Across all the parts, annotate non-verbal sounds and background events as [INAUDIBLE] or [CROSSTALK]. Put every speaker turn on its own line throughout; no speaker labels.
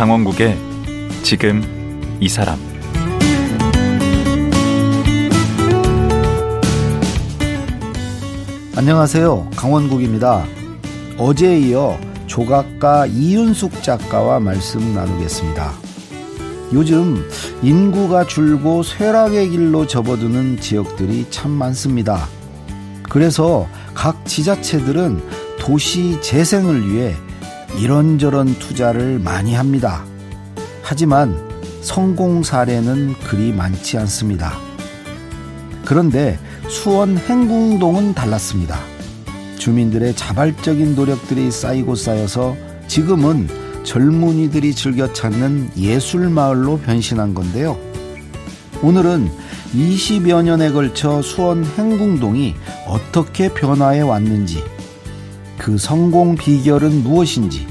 강원국의 지금 이 사람
안녕하세요. 강원국입니다. 어제에 이어 조각가 이윤숙 작가와 말씀 나누겠습니다. 요즘 인구가 줄고 쇠락의 길로 접어드는 지역들이 참 많습니다. 그래서 각 지자체들은 도시 재생을 위해 이런저런 투자를 많이 합니다. 하지만 성공 사례는 그리 많지 않습니다. 그런데 수원 행궁동은 달랐습니다. 주민들의 자발적인 노력들이 쌓이고 쌓여서 지금은 젊은이들이 즐겨 찾는 예술 마을로 변신한 건데요. 오늘은 20여 년에 걸쳐 수원 행궁동이 어떻게 변화해 왔는지, 그 성공 비결은 무엇인지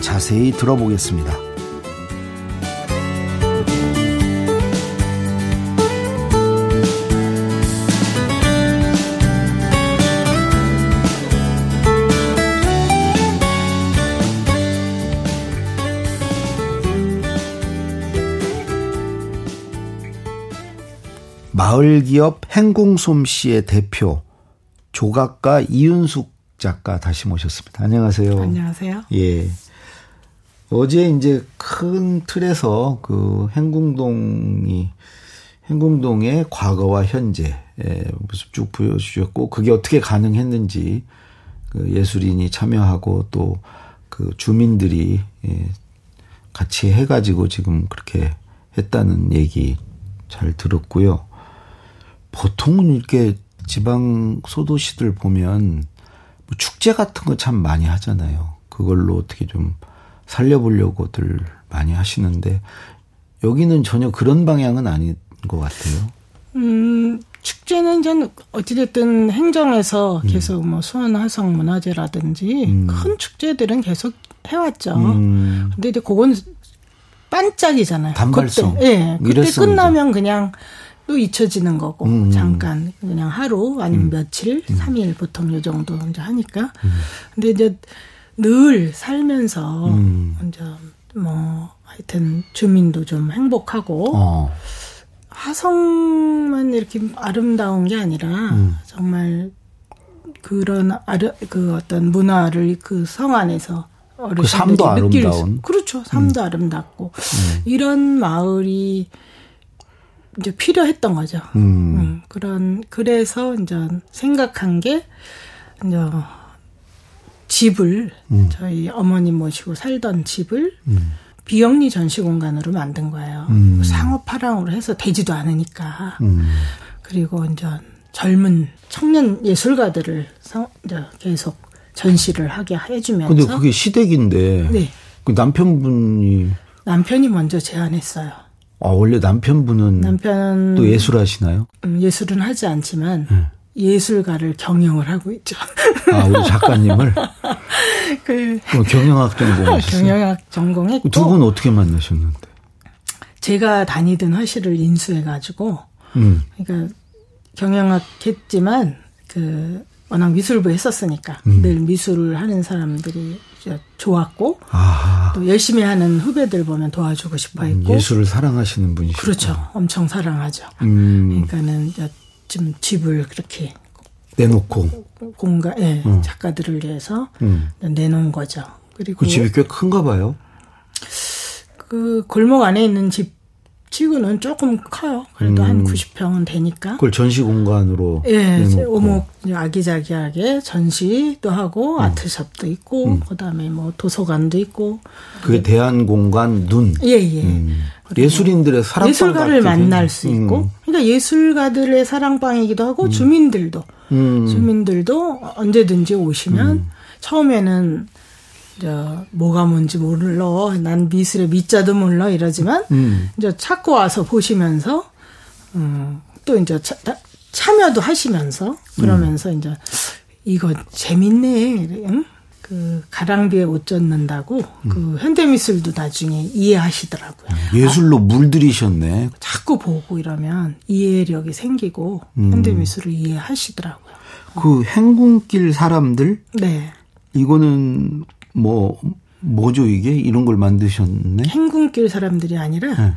자세히 들어보겠습니다. 마을기업 행궁솜씨의 대표 조각가 이윤숙 작가 다시 모셨습니다. 안녕하세요.
안녕하세요.
예. 어제 이제 큰 틀에서 그 행궁동이 행궁동의 과거와 현재 모습 쭉 보여주셨고 그게 어떻게 가능했는지 그 예술인이 참여하고 또 그 주민들이 예, 같이 해가지고 지금 그렇게 했다는 얘기 잘 들었고요. 보통은 이렇게 지방 소도시들 보면 뭐 축제 같은 거 참 많이 하잖아요. 그걸로 어떻게 좀 살려보려고들 많이 하시는데 여기는 전혀 그런 방향은 아닌 것 같아요.
음, 축제는 이제 어찌됐든 행정에서 음. 계속 뭐 수원 화성 문화제라든지 음. 큰 축제들은 계속 해왔죠. 음. 근데 이제 그건 반짝이잖아요.
단발성.
그때, 예. 그때 끝나면 그냥 또 잊혀지는 거고 음. 잠깐 그냥 하루 아니면 음. 며칠, 음. 3일 보통 요 정도 이제 하니까. 음. 근데 이제 늘 살면서 음. 이제 뭐 하여튼 주민도 좀 행복하고 어. 화성만 이렇게 아름다운 게 아니라 음. 정말 그런 아르 그 어떤 문화를 그 성 안에서
어르신들이 그 삶도 아름다운
수, 그렇죠 삶도 아름답고 이런 마을이 이제 필요했던 거죠. 음. 음. 그런 그래서 이제 생각한 게 이제 집을 음. 저희 어머님 모시고 살던 집을 음. 비영리 전시 공간으로 만든 거예요. 음. 상업화랑으로 해서 되지도 않으니까. 음. 그리고 이제 젊은 청년 예술가들을 이제 계속 전시를 하게 해주면서.
근데 그게 시댁인데. 네. 그 남편분이
남편이 먼저 제안했어요.
아, 원래 남편분은
남편
또 예술하시나요?
음, 예술은 하지 않지만 네. 예술가를 경영을 하고 있죠.
아, 우리 [LAUGHS] 작가님을 그 경영학 전공하셨어요.
경영학 전공했고
두 분 어떻게 만나셨는데?
제가 다니던 화실을 인수해 가지고 음. 그러니까 경영학 했지만 그 워낙 미술부 했었으니까 음. 늘 미술을 하는 사람들이 좋았고 아하. 또 열심히 하는 후배들 보면 도와주고 싶어 했고
예술을 사랑하시는 분이시죠.
그렇죠. 엄청 사랑하죠. 음. 그러니까는 좀 집을 그렇게
내놓고
공간 예, 어. 작가들을 위해서 음. 내놓은 거죠.
그리고 그 집이 꽤 큰가 봐요.
그 골목 안에 있는 집 치고는 조금 커요. 그래도 음. 한 90평은 되니까.
그걸 전시 공간으로.
예, 오목 아기자기하게 전시도 하고 음. 아트샵도 있고 음. 그다음에 뭐 도서관도 있고.
그게 대한 공간 눈.
예, 예. 음.
예술인들의 사랑방
예술가를 만날 수 있고. 음. 그러니까 예술가들의 사랑방이기도 하고 음. 주민들도 주민들도 언제든지 오시면 처음에는 저 뭐가 뭔지 몰라. 난 미술의 미자도 몰라 이러지만 음. 이제 찾고 와서 보시면서 음, 또 이제 차, 참여도 하시면서 그러면서 음. 이제 이거 재밌네. 응? 그 가랑비에 옷 젖는다고 음. 그 현대 미술도 나중에 이해하시더라고요.
아, 예술로 물들이셨네.
자꾸 보고 이러면 이해력이 생기고 음. 현대 미술을 이해하시더라고요.
그 행궁길 사람들?
네.
이거는 뭐 뭐죠 이게 이런 걸 만드셨네?
행궁길 사람들이 아니라 네.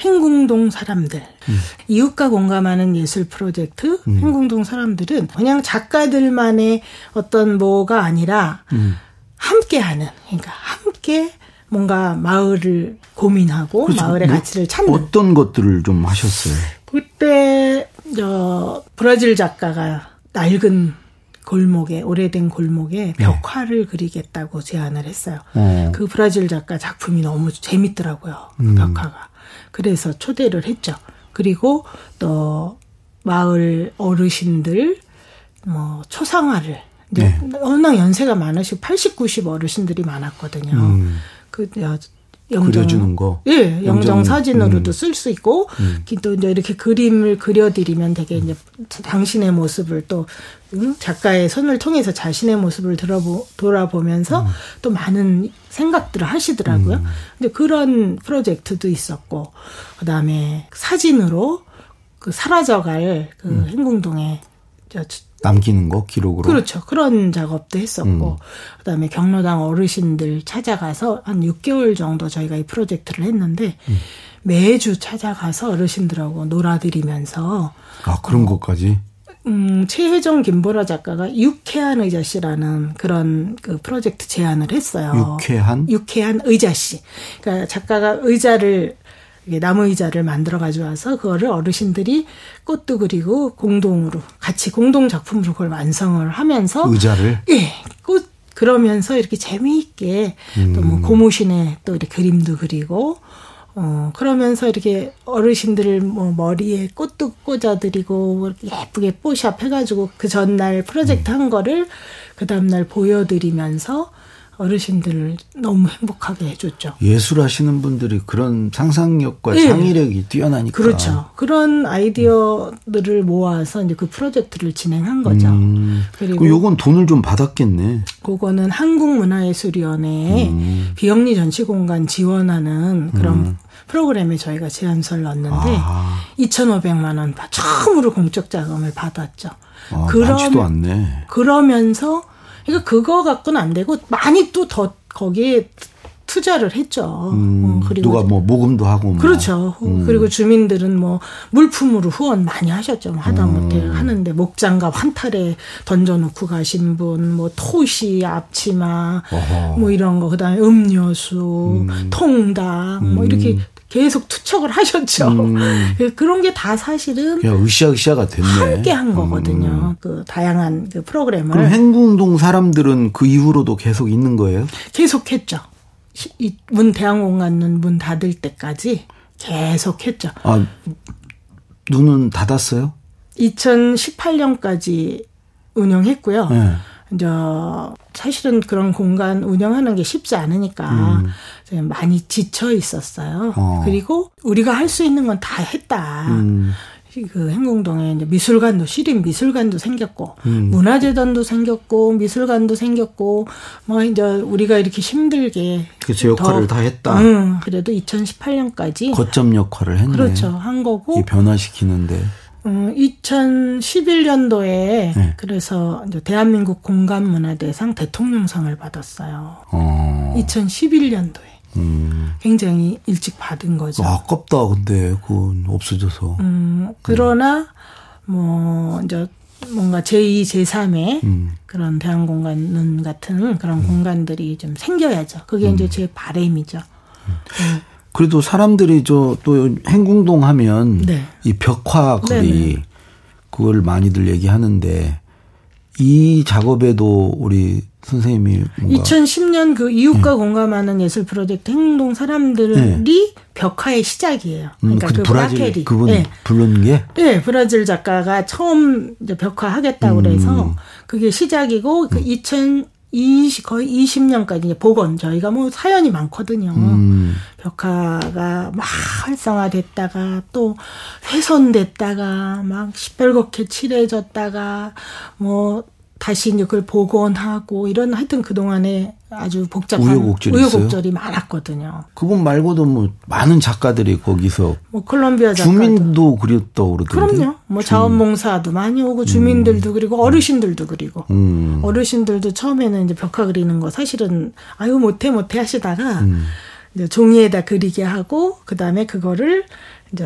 행궁동 사람들 음. 이웃과 공감하는 예술 프로젝트 음. 행궁동 사람들은 그냥 작가들만의 어떤 뭐가 아니라 음. 함께하는 그러니까 함께 뭔가 마을을 고민하고 그렇죠. 마을의 뭐, 가치를 찾는
어떤 것들을 좀 하셨어요?
그때 저 브라질 작가가 낡은 골목에 오래된 골목에 네. 벽화를 네. 그리겠다고 제안을 했어요. 어. 그 브라질 작가 작품이 너무 재밌더라고요. 그 음. 벽화가. 그래서 초대를 했죠. 그리고 또 마을 어르신들 뭐 초상화를 네. 워낙 연세가 많으시고 80, 90 어르신들이 많았거든요. 음. 그
영정 그려주는 거.
예, 영정, 사진으로도 음. 쓸수 있고 음. 또 이제 이렇게 그림을 그려드리면 되게 이제 당신의 모습을 또 음, 작가의 손을 통해서 자신의 모습을 들어보 돌아보면서 음. 또 많은 생각들을 하시더라고요. 음. 근데 그런 프로젝트도 있었고 그 다음에 사진으로 그 사라져갈 그 음. 행궁동에
남기는 거 기록으로
그렇죠 그런 작업도 했었고 음. 그다음에 경로당 어르신들 찾아가서 한 6개월 정도 저희가 이 프로젝트를 했는데 음. 매주 찾아가서 어르신들하고 놀아드리면서
아 그런 어, 것까지
음, 최혜정 김보라 작가가 유쾌한 의자씨라는 그런 그 프로젝트 제안을 했어요.
유쾌한?
유쾌한 의자씨. 그러니까 작가가 의자를 나무 의자를 만들어 가져와서 그거를 어르신들이 꽃도 그리고 공동으로 같이 공동 작품으로 그걸 완성을 하면서
의자를
예. 꽃 그러면서 이렇게 재미있게 음. 또뭐 고무신에 또 이렇게 그림도 그리고 어, 그러면서 이렇게 어르신들 뭐 머리에 꽃도 꽂아드리고 뭐 예쁘게 뽀샵 해가지고 그 전날 프로젝트 한 거를 그 다음날 보여드리면서 어르신들을 너무 행복하게 해줬죠.
예술하시는 분들이 그런 상상력과 네. 창의력이 뛰어나니까.
그렇죠. 그런 아이디어들을 모아서 이제 그 프로젝트를 진행한 거죠. 음.
그리고 요건 돈을 좀 받았겠네.
그거는 한국문화예술위원회에 음. 비영리 전시공간 지원하는 그런 음. 프로그램에 저희가 제안서를 넣었는데 아. 2,500만 원 처음으로 공적 자금을 받았죠.
아, 그럼, 않네.
그러면서 그러니까 그거 갖고는 안 되고 많이 또 더 거기에 투자를 했죠.
음, 어, 그리고 누가 뭐 모금도 하고 뭐.
그렇죠. 음. 그리고 주민들은 뭐 물품으로 후원 많이 하셨죠. 하다못해 음. 하는데 목장갑 한탈에 던져놓고 가신 분, 뭐 토시, 앞치마, 어허. 뭐 이런 거 그다음에 음료수, 음. 통닭, 뭐 이렇게 음. 계속 투척을 하셨죠. 음. [LAUGHS] 그런 게 다 사실은
야, 으쌰으쌰가 됐네.
함께 한 거거든요. 음. 그 다양한 그 프로그램을.
그럼 행궁동 사람들은 그 이후로도 계속 있는 거예요?
계속했죠. 문 대항공관문 문 닫을 때까지 계속했죠.
아 눈은 닫았어요?
2018년까지 운영했고요. 네. 이제 사실은 그런 공간 운영하는 게 쉽지 않으니까 음. 많이 지쳐 있었어요. 어. 그리고 우리가 할 수 있는 건 다 했다. 음. 그 행궁동에 이제 미술관도 시립 미술관도 생겼고 음. 문화재단도 생겼고 미술관도 생겼고 뭐 이제 우리가 이렇게 힘들게
그제 역할을 더, 다 했다.
응, 그래도 2018년까지
거점 역할을 했네.
그렇죠. 한 거고
변화시키는데
어, 2011년도에 네. 그래서 대한민국 공간문화대상 대통령상을 받았어요. 어. 2011년도에. 음. 굉장히 일찍 받은 거죠.
아, 아깝다, 근데 그건 없어져서.
음, 그러나 뭐 이제 뭔가 제2, 제3의 음. 그런 대한공간 같은 그런 음. 공간들이 좀 생겨야죠. 그게 이제 음. 제 바램이죠. 음.
그래도 사람들이 저 또 행궁동 하면 네. 이 벽화 거리 네네. 그걸 많이들 얘기하는데 이 작업에도 우리 선생님이
뭔가 2010년 그 이웃과 네. 공감하는 예술 프로젝트 행동 사람들이 네. 벽화의 시작이에요.
음, 그러니까 음, 그, 그 브라질 그분 네. 부르는 게?
네, 브라질 작가가 처음 벽화 하겠다고 그래서 음. 그게 시작이고 그 2000, 20, 거의 20년까지 이제 복원 저희가 뭐 사연이 많거든요. 음. 벽화가 막 활성화됐다가 또 훼손됐다가 막 시뻘겋게 칠해졌다가 뭐 다시 이제 그걸 복원하고 이런 하여튼 그동안에 아주 복잡한
우여곡절이
우여곡절이 많았거든요.
그분 말고도 뭐 많은 작가들이 거기서
뭐 콜롬비아 작가도
주민도 그렸다고 그러던데.
그럼요. 뭐 자원봉사도 많이 오고 주민들도 그리고 어르신들도 그리고
음.
어르신들도 처음에는 이제 벽화 그리는 거 사실은 아유 못해 못해 하시다가
음.
이제 종이에다 그리게 하고 그 다음에 그거를 이제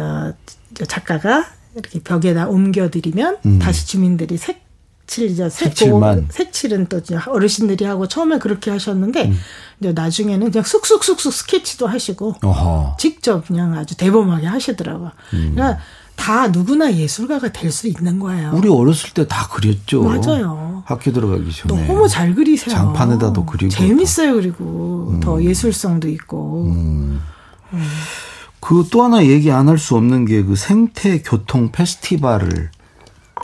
작가가 이렇게 벽에다 옮겨드리면
음.
다시 주민들이 색 칠 이제 색
색칠만.
색칠은 또 이제 어르신들이 하고 처음에 그렇게 하셨는데
음.
이제 나중에는 그냥 쑥쑥쑥쑥 스케치도 하시고
어허.
직접 그냥 아주 대범하게 하시더라고요.
음.
그러니까 다 누구나 예술가가 될 수 있는 거예요.
우리 어렸을 때 다 그렸죠.
맞아요.
학교 들어가기 전에.
너무 잘 그리세요.
장판에다도 그리고.
재밌어요. 그리고 더 예술성도 있고.
음. 그또 하나 얘기 안 할 수 없는 게 그 생태 교통 페스티벌을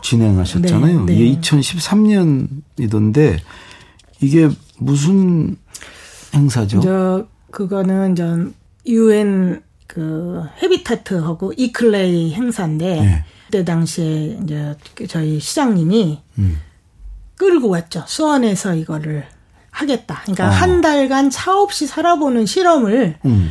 진행하셨잖아요.
네, 네.
이게 2013년이던데 이게 무슨 행사죠?
저 그거는 전 유엔 그 헤비타트하고 이클레이 행사인데
네.
그때 당시에 이제 저희 시장님이
음.
끌고 왔죠. 수원에서 이거를 하겠다. 그러니까
아.
한 달간 차 없이 살아보는 실험을
음.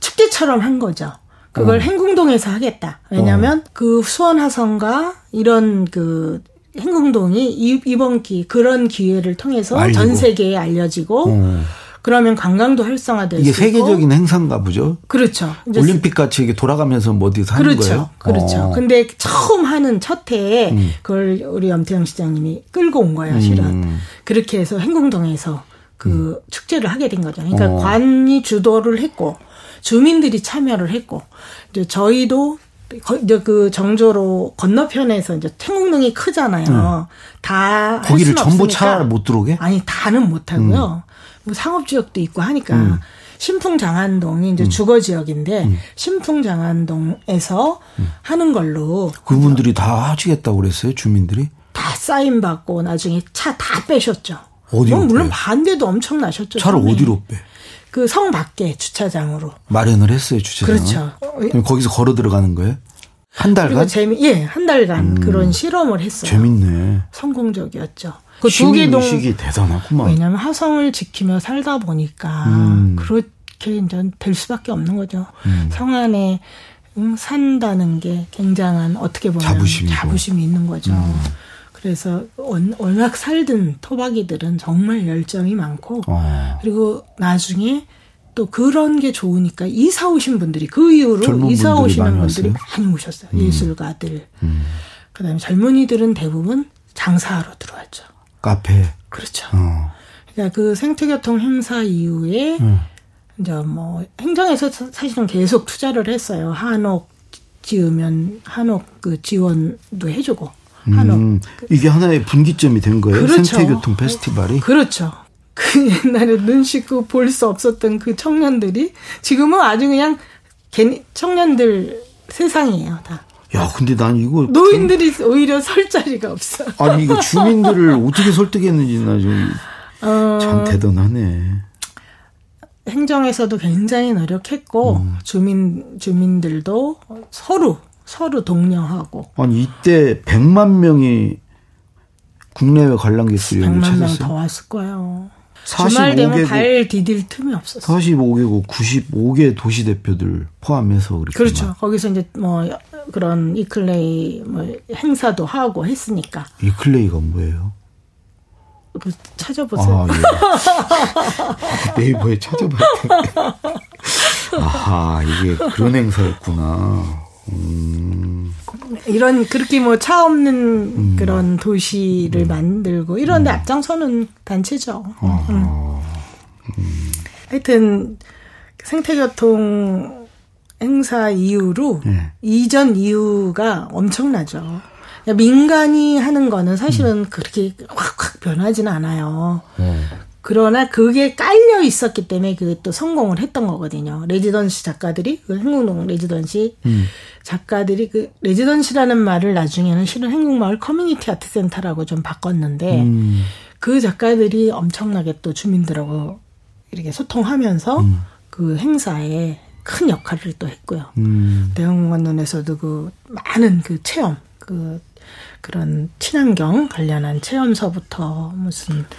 축제처럼 한 거죠. 그걸
어.
행궁동에서 하겠다. 왜냐하면 그 수원 화성과 이런 그 행궁동이 이- 이번 기 그런 기회를 통해서
알리고.
전 세계에 알려지고
어.
그러면 관광도 활성화될
이게
수 있고
세계적인 행사인가 보죠.
그렇죠.
올림픽 같이 이게 돌아가면서 뭐 어디서 하는
그렇죠.
거예요?
그렇죠.
어.
근데 처음 하는 첫 해에
음.
그걸 우리 염태영 시장님이 끌고 온 거예요, 실은.
음.
그렇게 해서 행궁동에서 그 축제를 하게 된 거죠. 그러니까
어.
관이 주도를 했고 주민들이 참여를 했고 이제 저희도 이제 그 정조로 건너편에서 이제 행궁동이 크잖아요. 다
음. 거기를
할 수는
전부. 차 못 들어오게?
아니 다는 못 하고요. 뭐 상업 지역도 있고 하니까
음.
신풍 장안동이 이제 주거 지역인데 신풍 장안동에서 하는 걸로
그분들이 다 하시겠다고 그랬어요, 주민들이?
다 사인 받고 나중에 차 다 빼셨죠.
어디로
뭐 물론? 반대도 엄청 나셨죠.
차를. 어디로 빼?
그 성 밖에 주차장으로.
마련을 했어요, 주차장을.
그렇죠.
그럼 거기서 걸어 들어가는 거예요? 한 달간?
재미 예, 한 달간 그런 실험을 했어요.
재밌네.
성공적이었죠. 그두
시민
개동
의식이 대단하구만.
왜냐하면 화성을 지키며 살다 보니까
음.
그렇게 이제 될 수밖에 없는 거죠. 성 안에 음, 산다는 게 굉장한 어떻게 보면
자부심이고. 음.
자부심이 있는 거죠. 그래서 원- 워낙 살든 토박이들은 정말 열정이 많고
어.
그리고 나중에 또 그런 게 좋으니까 이사 오신 분들이 그 이후로 이사 오시는 분들이? 많이 오셨어요. 예술가들.
음.
그다음에 젊은이들은 대부분 장사하러 들어왔죠.
카페.
그렇죠.
어.
그러니까 그 생태교통 행사 이후에
음.
이제 뭐 행정에서 사- 사실은 계속 투자를 했어요. 한옥 지으면 한옥 그 지원도 해주고 한옥
음, 이게 하나의 분기점이 된 거예요.
그렇죠.
생태교통 페스티벌이.
그렇죠. 그 옛날에 눈 씻고 볼 수 없었던 그 청년들이 지금은 아주 그냥 걔 청년들 세상이에요 다.
야, 근데 난 이거
노인들이 오히려 설 자리가 없어.
아니 이거 [LAUGHS] 주민들을 어떻게 설득했는지 나좀참
어,
대단하네.
행정에서도 굉장히 노력했고
음.
주민 주민들도 서로 서로 독려하고
아니 이때 100만 명이 국내외 관람객들이 여기
100만 명 더
찾았어요.
왔을 거예요. 주말 되면
45개국
발 디딜 틈이 없었어.
45개국 95개 도시 대표들 포함해서 그렇게
그렇죠. 거기서 이제 뭐 그런 이클레이 뭐 행사도 하고 했으니까
이클레이가 뭐예요?
그 찾아보세요.
아, 예. [LAUGHS] 네이버에 찾아봐야 돼. 아하, 이게 그런 행사였구나. 음,
이런 그렇게 뭐 차 없는
음.
그런 도시를 만들고 이런데 앞장서는 단체죠. 음. 하여튼 생태교통 행사 이후로
네.
이전 이유가 엄청나죠. 민간이 하는 거는 사실은
음.
그렇게 확확 변하지는 않아요.
네.
그러나 그게 깔려 있었기 때문에 그게 또 성공을 했던 거거든요. 레지던시 작가들이 그 행궁동 레지던시
음.
작가들이 그 residency라는 말을 나중에는 실은 행궁마을 커뮤니티 아트 센터라고 좀 바꿨는데
음,
그 작가들이 엄청나게 또 주민들하고 이렇게 소통하면서 그 행사에 큰 역할을 또 했고요.
음,
대안공간 눈에서도 그 많은 그 체험, 그 그런 친환경 관련한 체험서부터 무슨 그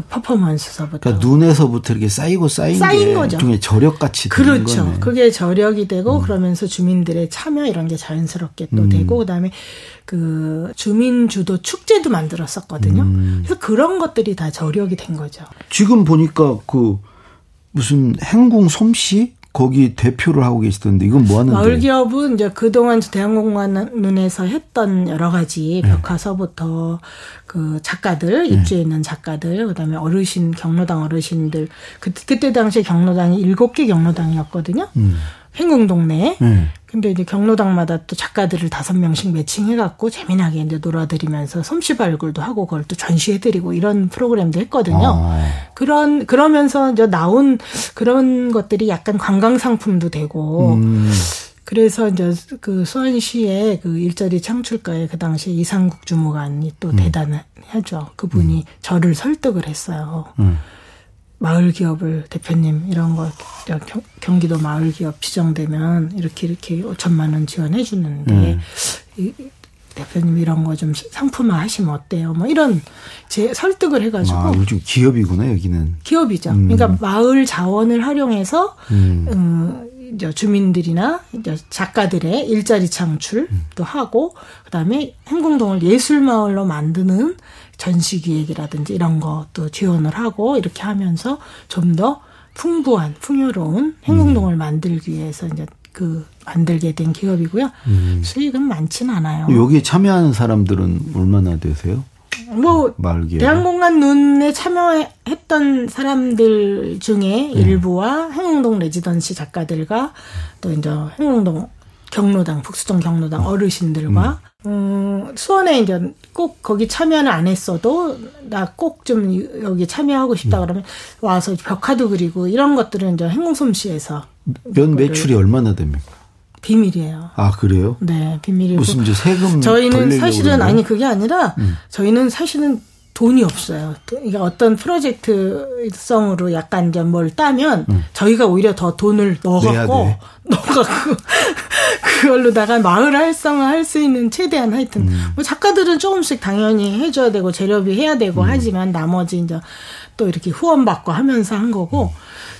퍼포먼스서부터
그러니까 눈에서부터 이렇게 쌓이고 쌓인
쌓인
게
거죠.
중에 저력같이 되는
그렇죠.
거네.
그게 저력이 되고 그러면서 주민들의 참여 이런 게 자연스럽게 또 되고 그다음에 그 주민 주도 축제도 만들었었거든요. 그래서 그런 것들이 다 저력이 된 거죠.
지금 보니까 그 무슨 행궁 솜씨 거기 대표를 하고 계시던데 이건 뭐 하는데?
마을 기업은 이제 그동안 대한공관눈에서 했던 여러 가지 벽화서부터 그 작가들 입주해 있는 작가들 그다음에 어르신 경로당 어르신들 그 그때 당시에 경로당이 일곱 개 경로당이었거든요. 행궁동네.
네.
근데 이제 경로당마다 또 작가들을 다섯 명씩 매칭해갖고 재미나게 이제 놀아드리면서 솜씨 발굴도 하고 그걸 또 전시해드리고 이런 프로그램도 했거든요.
아.
그런 그러면서 이제 나온 그런 것들이 약간 관광 상품도 되고
음.
그래서 이제 그 수원시의 그 일자리 창출가에 그 당시에 이상국 주무관이 또 대단하죠. 그분이 저를 설득을 했어요.
음.
마을 기업을 대표님 이런 거 경, 경기도 마을 기업 지정되면 이렇게 이렇게 5천만 원 지원해 주는데 이, 대표님 이런 거 좀 상품화 하시면 어때요? 뭐 이런 제 설득을 해가지고
아, 요즘 기업이구나 여기는.
기업이죠.
음.
그러니까 마을 자원을 활용해서 음, 이제 주민들이나 이제 작가들의 일자리 창출도 하고 그다음에 행궁동을 예술 마을로 만드는 전시 기획이라든지 이런 것도 지원을 하고 이렇게 하면서 좀 더 풍부한 풍요로운 행궁동을 만들기 위해서 이제 그 만들게 된 기업이고요. 수익은 많지는 않아요.
여기에 참여하는 사람들은 얼마나 되세요?
뭐. 대한공간 눈에 참여했던 사람들 중에 일부와 행궁동 레지던시 작가들과 또 이제 행궁동 경로당 북수동 경로당 어르신들과 음, 수원에 이제 꼭 거기 참여는 안 했어도 나 꼭 좀 여기 참여하고 싶다 그러면 와서 벽화도 그리고 이런 것들은 이제 행궁솜씨에서
연 매출이 얼마나 됩니까?
비밀이에요.
아 그래요?
네, 비밀이고
무슨 이제 세금
저희는 사실은?
음.
아니 그게 아니라 저희는 사실은 돈이 없어요. 이게 어떤 프로젝트성으로 약간 이제 뭘 따면 저희가 오히려 더 돈을
음.
넣어갖고
돼. [LAUGHS]
넣어갖고 [LAUGHS] 그걸로다가 마을 활성화 할 수 있는 최대한 하여튼
음.
뭐 작가들은 조금씩 당연히 해줘야 되고 재료비 해야 되고 하지만 나머지 이제 또 이렇게 후원 받고 하면서 한 거고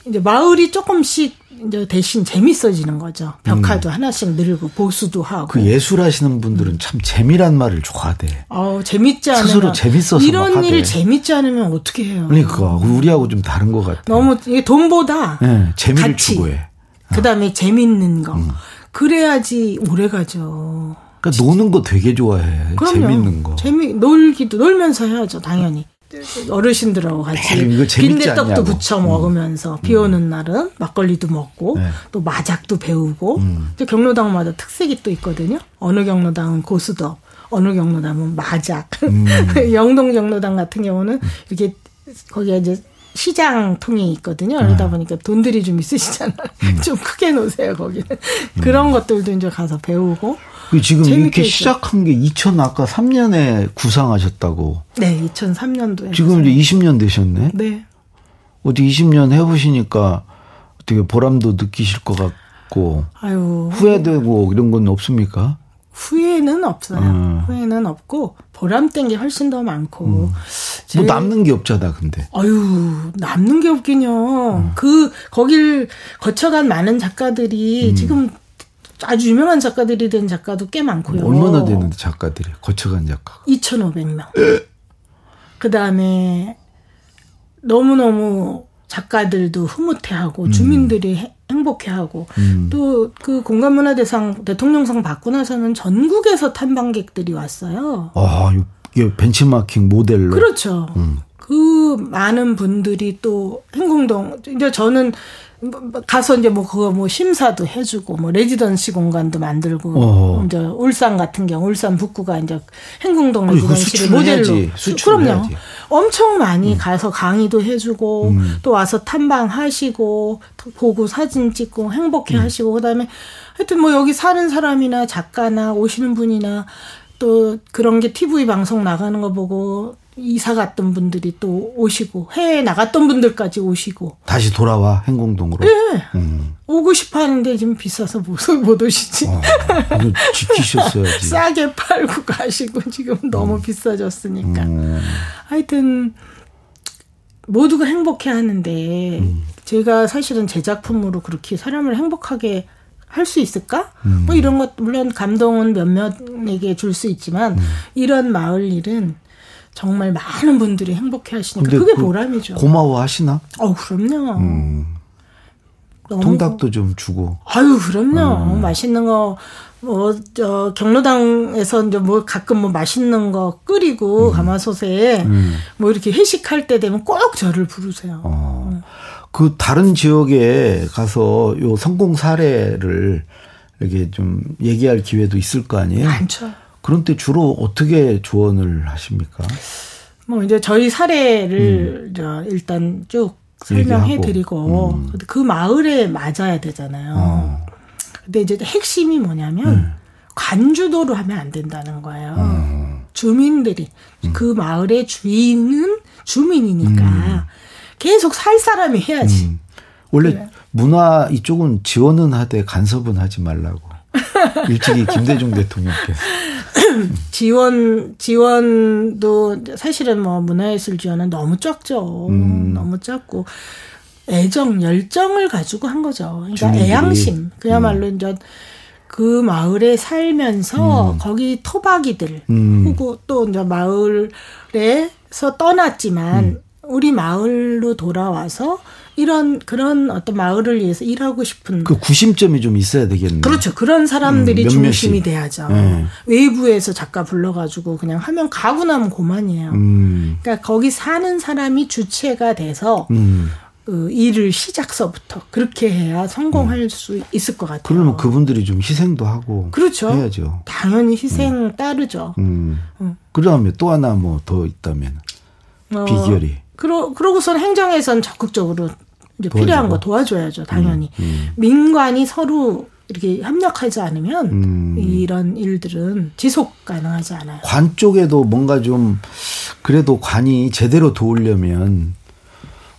이제 마을이 조금씩 이제 대신 재밌어지는 거죠. 벽화도 하나씩 늘고 보수도 하고.
음. 그 예술하시는 분들은 참 재미란 말을 좋아하대.
어 재밌지 않으면
스스로 재밌어서 막
이런. 일을 재밌지 않으면 어떻게 해요?
그러니까 우리하고 좀 다른 것 같아.
너무 이게 돈보다
네, 재미를
가치,
추구해. 어.
그다음에 재밌는 거
음.
그래야지 오래 가죠.
그러니까 노는 거 되게 좋아해.
그럼요.
재밌는 거.
재미 놀기도 놀면서 해야죠 당연히. 어르신들하고 같이
재밌지
빈대떡도
않냐고. 음.
부쳐 먹으면서 비 오는 날은 막걸리도 먹고
네.
또 마작도 배우고
음.
또 경로당마다 특색이 또 있거든요. 어느 경로당은 고수덕, 어느 경로당은 마작.
음. [LAUGHS]
영동 경로당 같은 경우는 이렇게 거기에 이제 시장 통이 있거든요.
네.
그러다 보니까 돈들이 좀 있으시잖아요.
음. [LAUGHS]
좀 크게 놓으세요, 거기는. 그런 것들도 이제 가서 배우고.
그 지금 이렇게
했죠.
시작한 게 2000 아까 3년에 구상하셨다고.
네, 2003년도에.
지금 이제 20년 되셨네.
네.
어디 20년 해보시니까 어떻게 보람도 느끼실 것 같고
아유.
후회되고 이런 건 없습니까?
후회는 없어요.
음.
후회는 없고 보람된 게 훨씬 더 많고. 제-
뭐 남는 게 없잖아, 근데.
아유 남는 게 없긴요.
음.
그 거길 거쳐간 많은 작가들이
음.
지금 아주 유명한 작가들이 된 작가도 꽤 많고요.
얼마나 되는데 작가들이 거쳐간 작가가.
2,500명. 그 다음에 너무너무 작가들도 흐뭇해하고 주민들이 해- 행복해하고
음.
또그 공간문화대상 대통령상 받고 나서는 전국에서 탐방객들이 왔어요.
아, 이게 벤치마킹 모델로.
그렇죠. 그 많은 분들이 또 행궁동 이제 저는 뭐 가서 이제 뭐 그거 뭐 심사도 해주고 뭐 레지던시 공간도 만들고
어허.
이제 울산 같은 경우 울산 북구가 이제 행궁동 레지던시를
수출을
모델로. 수- 그럼요.
해야지. 음.
엄청 많이 가서 강의도 해주고 또 와서 탐방하시고 보고 사진 찍고
음.
행복해하시고 그다음에 하여튼 뭐 여기 사는 사람이나 작가나 오시는 분이나 또 그런 게 TV 방송 나가는 거 보고 이사 갔던 분들이 또 오시고 해외 나갔던 분들까지 오시고
다시 돌아와 행궁동으로.
네. 음. 오고 싶어 하는데 지금 비싸서 못, 못 오시지. 어,
지키셨어야지. [LAUGHS]
싸게 팔고 가시고 지금 너무 음. 비싸졌으니까. 음. 하여튼 모두가 행복해 하는데 음. 제가 사실은 제 작품으로 그렇게 사람을 행복하게 할 수 있을까? 음. 뭐 이런 것 물론 감동은 몇몇에게 줄 수 있지만 음. 이런 마을 일은 정말 많은 분들이 행복해 하시니까 그게 그 보람이죠.
고마워 하시나?
어, 그럼요. 음.
통닭도 좀 주고.
아유, 그럼요. 음. 맛있는 거, 뭐, 저, 경로당에서 이제 뭐 가끔 뭐 맛있는 거 끓이고, 음. 가마솥에, 음. 뭐 이렇게 회식할 때 되면 꼭 저를 부르세요. 어.
그 다른 지역에 가서 요 성공 사례를 이렇게 좀 얘기할 기회도 있을 거 아니에요?
많죠.
그런 때 주로 어떻게 조언을 하십니까?
뭐 이제 저희 사례를 음. 일단 쭉 설명해 드리고 음. 그 마을에 맞아야 되잖아요. 어. 근데 이제 핵심이 뭐냐면 음. 관주도로 하면 안 된다는 거예요. 어. 주민들이 음. 그 마을의 주인은 주민이니까 음. 계속 살 사람이 해야지. 음.
원래 그래. 문화 이쪽은 지원은 하되 간섭은 하지 말라고. [LAUGHS] 일찍이 김대중 대통령께서. [CLEARS THROAT]
지원 지원도 사실은 뭐 문화예술 지원은 너무 적죠. 음. 너무 적고 애정 열정을 가지고 한 거죠. 그러니까 주민들이. 애양심 그야말로 음. 이제 그 마을에 살면서 음. 거기 토박이들 음. 혹은 또 이제 마을에서 떠났지만 음. 우리 마을로 돌아와서 이런 그런 어떤 마을을 위해서 일하고 싶은
그 구심점이 좀 있어야 되겠네요.
그렇죠. 그런 사람들이 음, 중심이 돼야죠. 네. 외부에서 작가 불러가지고 그냥 하면 가고 나면 고만이에요. 음. 그러니까 거기 사는 사람이 주체가 돼서 음. 그 일을 시작서부터 그렇게 해야 성공할 음. 수 있을 것 같아요.
그러면 그분들이 좀 희생도 하고
그렇죠.
해야죠.
당연히 희생 음. 따르죠. 음.
그다음에 또 하나 뭐 더 있다면 어, 비결이.
그러 그러고선 행정에선 적극적으로 이제 필요한 거 도와줘야죠, 당연히. 음, 음. 민관이 서로 이렇게 협력하지 않으면 음. 이런 일들은 지속 가능하지 않아요.
관 쪽에도 뭔가 좀 그래도 관이 제대로 도우려면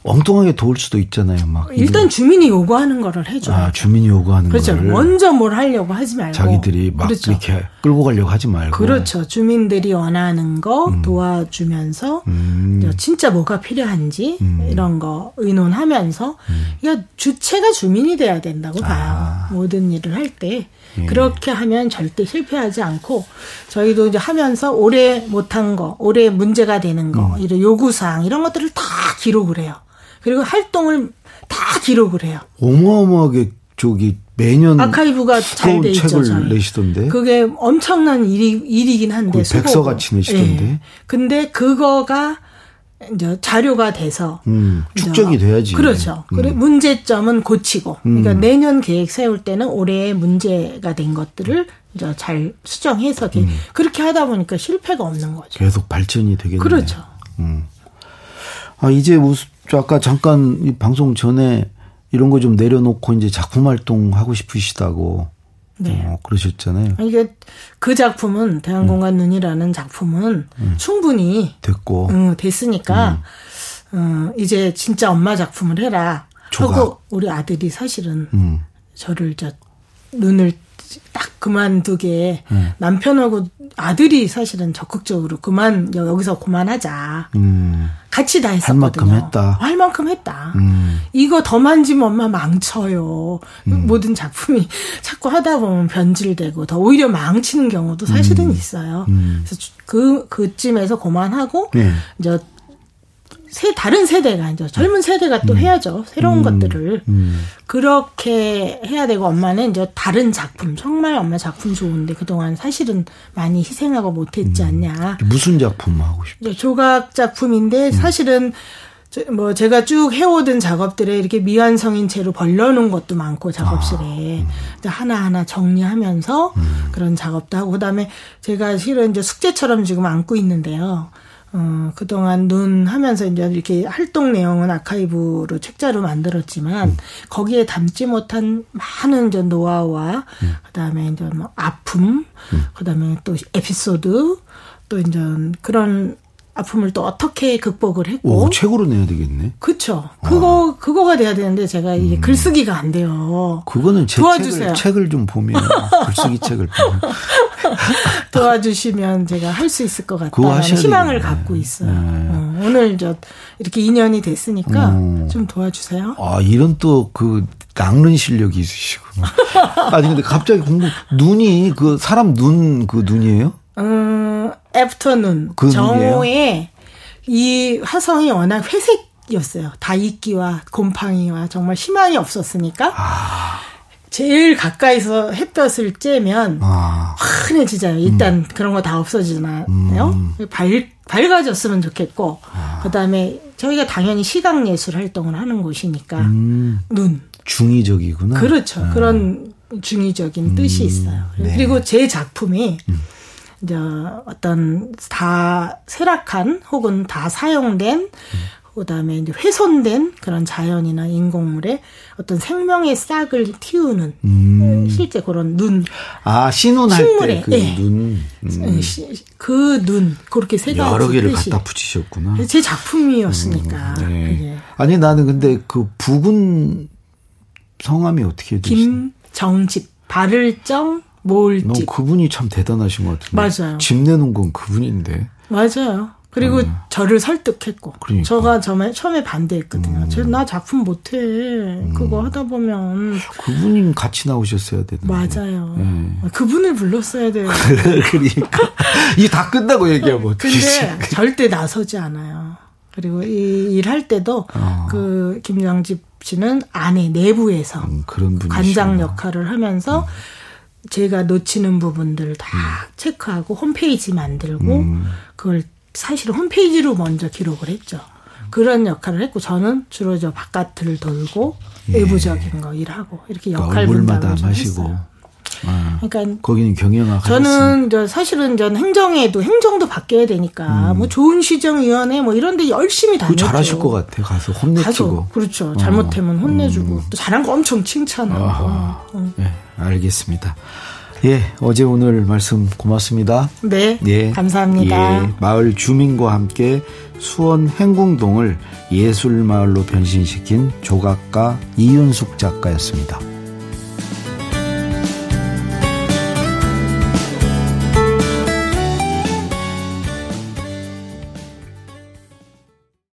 엉뚱하게 도울 수도 있잖아요. 막
일단 주민이 요구하는 거를 해줘요.
아, 주민이 요구하는
그렇죠.
거를
먼저 뭘 하려고 하지 말고
자기들이 막 그렇죠. 이렇게 끌고 가려고 하지 말고
그렇죠. 주민들이 원하는 거 음. 도와주면서 음. 진짜 뭐가 필요한지 음. 이런 거 의논하면서 음. 야 주체가 주민이 돼야 된다고 아. 봐요. 모든 일을 할 때 예. 그렇게 하면 절대 실패하지 않고 저희도 이제 하면서 올해 못한 거, 올해 문제가 되는 거, 음. 이런 요구사항 이런 것들을 다 기록을 해요. 그리고 활동을 다 기록을 해요.
어마어마하게 저기 매년
아카이브가 잘 돼 있죠.
책을 저희. 내시던데.
그게 엄청난 일이 일이긴 한데
백서 같이 내시던데. 네.
근데 그거가 이제 자료가 돼서
음, 축적이 돼야지.
그렇죠. 음. 그래 문제점은 고치고. 그러니까 음. 내년 계획 세울 때는 올해 문제가 된 것들을 이제 잘 수정해서 음. 그렇게 하다 보니까 실패가 없는 거죠.
계속 발전이 되겠네요.
그렇죠. 음.
아 이제 무슨 아까 잠깐 이 방송 전에 이런 거 좀 내려놓고 이제 작품 활동 하고 싶으시다고 네. 어, 그러셨잖아요.
이게 그 작품은 대한공간 음. 눈이라는 작품은 음. 충분히
됐고
음, 됐으니까 음. 어, 이제 진짜 엄마 작품을 해라 조각. 하고 우리 아들이 사실은 음. 저를 저 눈을 딱 그만두게 음. 남편하고 아들이 사실은 적극적으로 그만 여기서 그만하자. 음. 같이 다 했었거든요.
할 만큼 했다.
할 만큼 했다. 음. 이거 더 만지면 엄마 망쳐요. 음. 모든 작품이 [LAUGHS] 자꾸 하다 보면 변질되고 더 오히려 망치는 경우도 사실은 음. 있어요. 음. 그래서 그 그쯤에서 그만하고 네. 이제 세 다른 세대가 이제 젊은 세대가 또 음. 해야죠 새로운 음. 것들을 음. 그렇게 해야 되고 엄마는 이제 다른 작품 정말 엄마 작품 좋은데 그동안 사실은 많이 희생하고 못했지 음. 않냐
무슨 작품 하고 싶죠
조각 작품인데 음. 사실은 뭐 제가 쭉 해오던 작업들에 이렇게 미완성인 채로 벌려놓은 것도 많고 작업실에 아, 하나 하나 정리하면서 그런 작업도 하고 그다음에 제가 실은 이제 숙제처럼 지금 안고 있는데요. 어, 그동안 눈 하면서 이제 이렇게 활동 내용은 아카이브로 책자로 만들었지만 음. 거기에 담지 못한 많은 이제 노하우와 음. 그다음에 이제 뭐 아픔, 음. 그다음에 또 에피소드 또 이제 그런 아픔을 또 어떻게 극복을 했고
오, 책으로 내야 되겠네.
그쵸. 그거 그거가 돼야 되는데 제가 이게 글쓰기가 안 돼요.
그거는 제
도와주세요.
책을, 책을 좀 보면 [LAUGHS] 글쓰기 책을 보면 [LAUGHS]
도와주시면 제가 할 수 있을 것 같다는 희망을
되겠네.
갖고 있어요.
네.
어, 오늘 저 이렇게 인연이 됐으니까
음.
좀 도와주세요.
아 이런 또 그 낚는 실력이 있으시구나. [LAUGHS] 아니 근데 갑자기 공부 눈이 그 사람 눈 그 눈이에요?
음, 애프터눈
그
정오에 이 화성이 워낙 회색이었어요. 다이끼와 곰팡이와 정말 희망이 없었으니까
아.
제일 가까이서 햇볕을 쬐면
아
환해지잖아요. 일단 그런 거 다 없어지잖아요.
음.
밝, 밝아졌으면 좋겠고,
아.
그 다음에 저희가 당연히 시각 예술 활동을 하는 곳이니까,
음.
눈.
중의적이구나.
그렇죠. 그런 중의적인 뜻이 있어요.
음. 네. 음.
그리고 제 작품이, 이제 어떤 다 쇠락한 혹은 다 사용된
음.
그다음에 이제 훼손된 그런 자연이나 인공물의 어떤 생명의 싹을 틔우는
음.
실제 그런 눈
아 신혼할
식물에,
때그
예.
눈. 음.
그눈 그렇게 세 가지
여러 개를
뜻이
갖다 붙이셨구나.
제 작품이었으니까
네.
그게
아니 나는 근데 그 부군 성함이 어떻게 되시나요?
김정집 발을정
너
모을 집
그분이 참 대단하신 것 같은데.
맞아요.
집 내놓은 건 그분인데.
맞아요. 그리고 저를 설득했고
음. 그러니까.
저가 처음에 처음에 반대했거든요. 저나 작품 못해
음.
그거 하다 보면
그분이 같이 나오셨어야 되는데.
맞아요.
네.
그분을 불렀어야 돼요. [LAUGHS]
그러니까 이게 다 끝나고 얘기하면 어떻게
근데 절대 나서지 않아요. 그리고 이 일할 때도
어.
그 김장집 씨는 안에 내부에서
음,
관장 역할을 하면서 제가 놓치는 부분들을 다
음.
체크하고 홈페이지 만들고 그걸 사실 홈페이지로 먼저 기록을 했죠. 그런 역할을 했고 저는 주로 저 바깥을 돌고 외부적인 거 일하고 이렇게
그러니까
역할
얼굴마다
분담을 좀
마시고.
했어요.
아,
그러니까
거기는 경영학
저는 저 사실은 전 행정에도 행정도 바뀌어야 되니까 뭐 좋은 시정위원회 뭐 이런데 열심히
음.
다녔죠.
잘하실 것 같아. 가서
가서
혼내주고.
그렇죠. 잘못하면 혼내주고
음.
또 잘한 거 엄청 칭찬하고. 어.
예, 알겠습니다. 예, 어제 오늘 말씀 고맙습니다.
네,
예.
감사합니다.
예, 마을 주민과 함께 수원 행궁동을 예술 마을로 변신시킨 조각가 이윤숙 작가였습니다.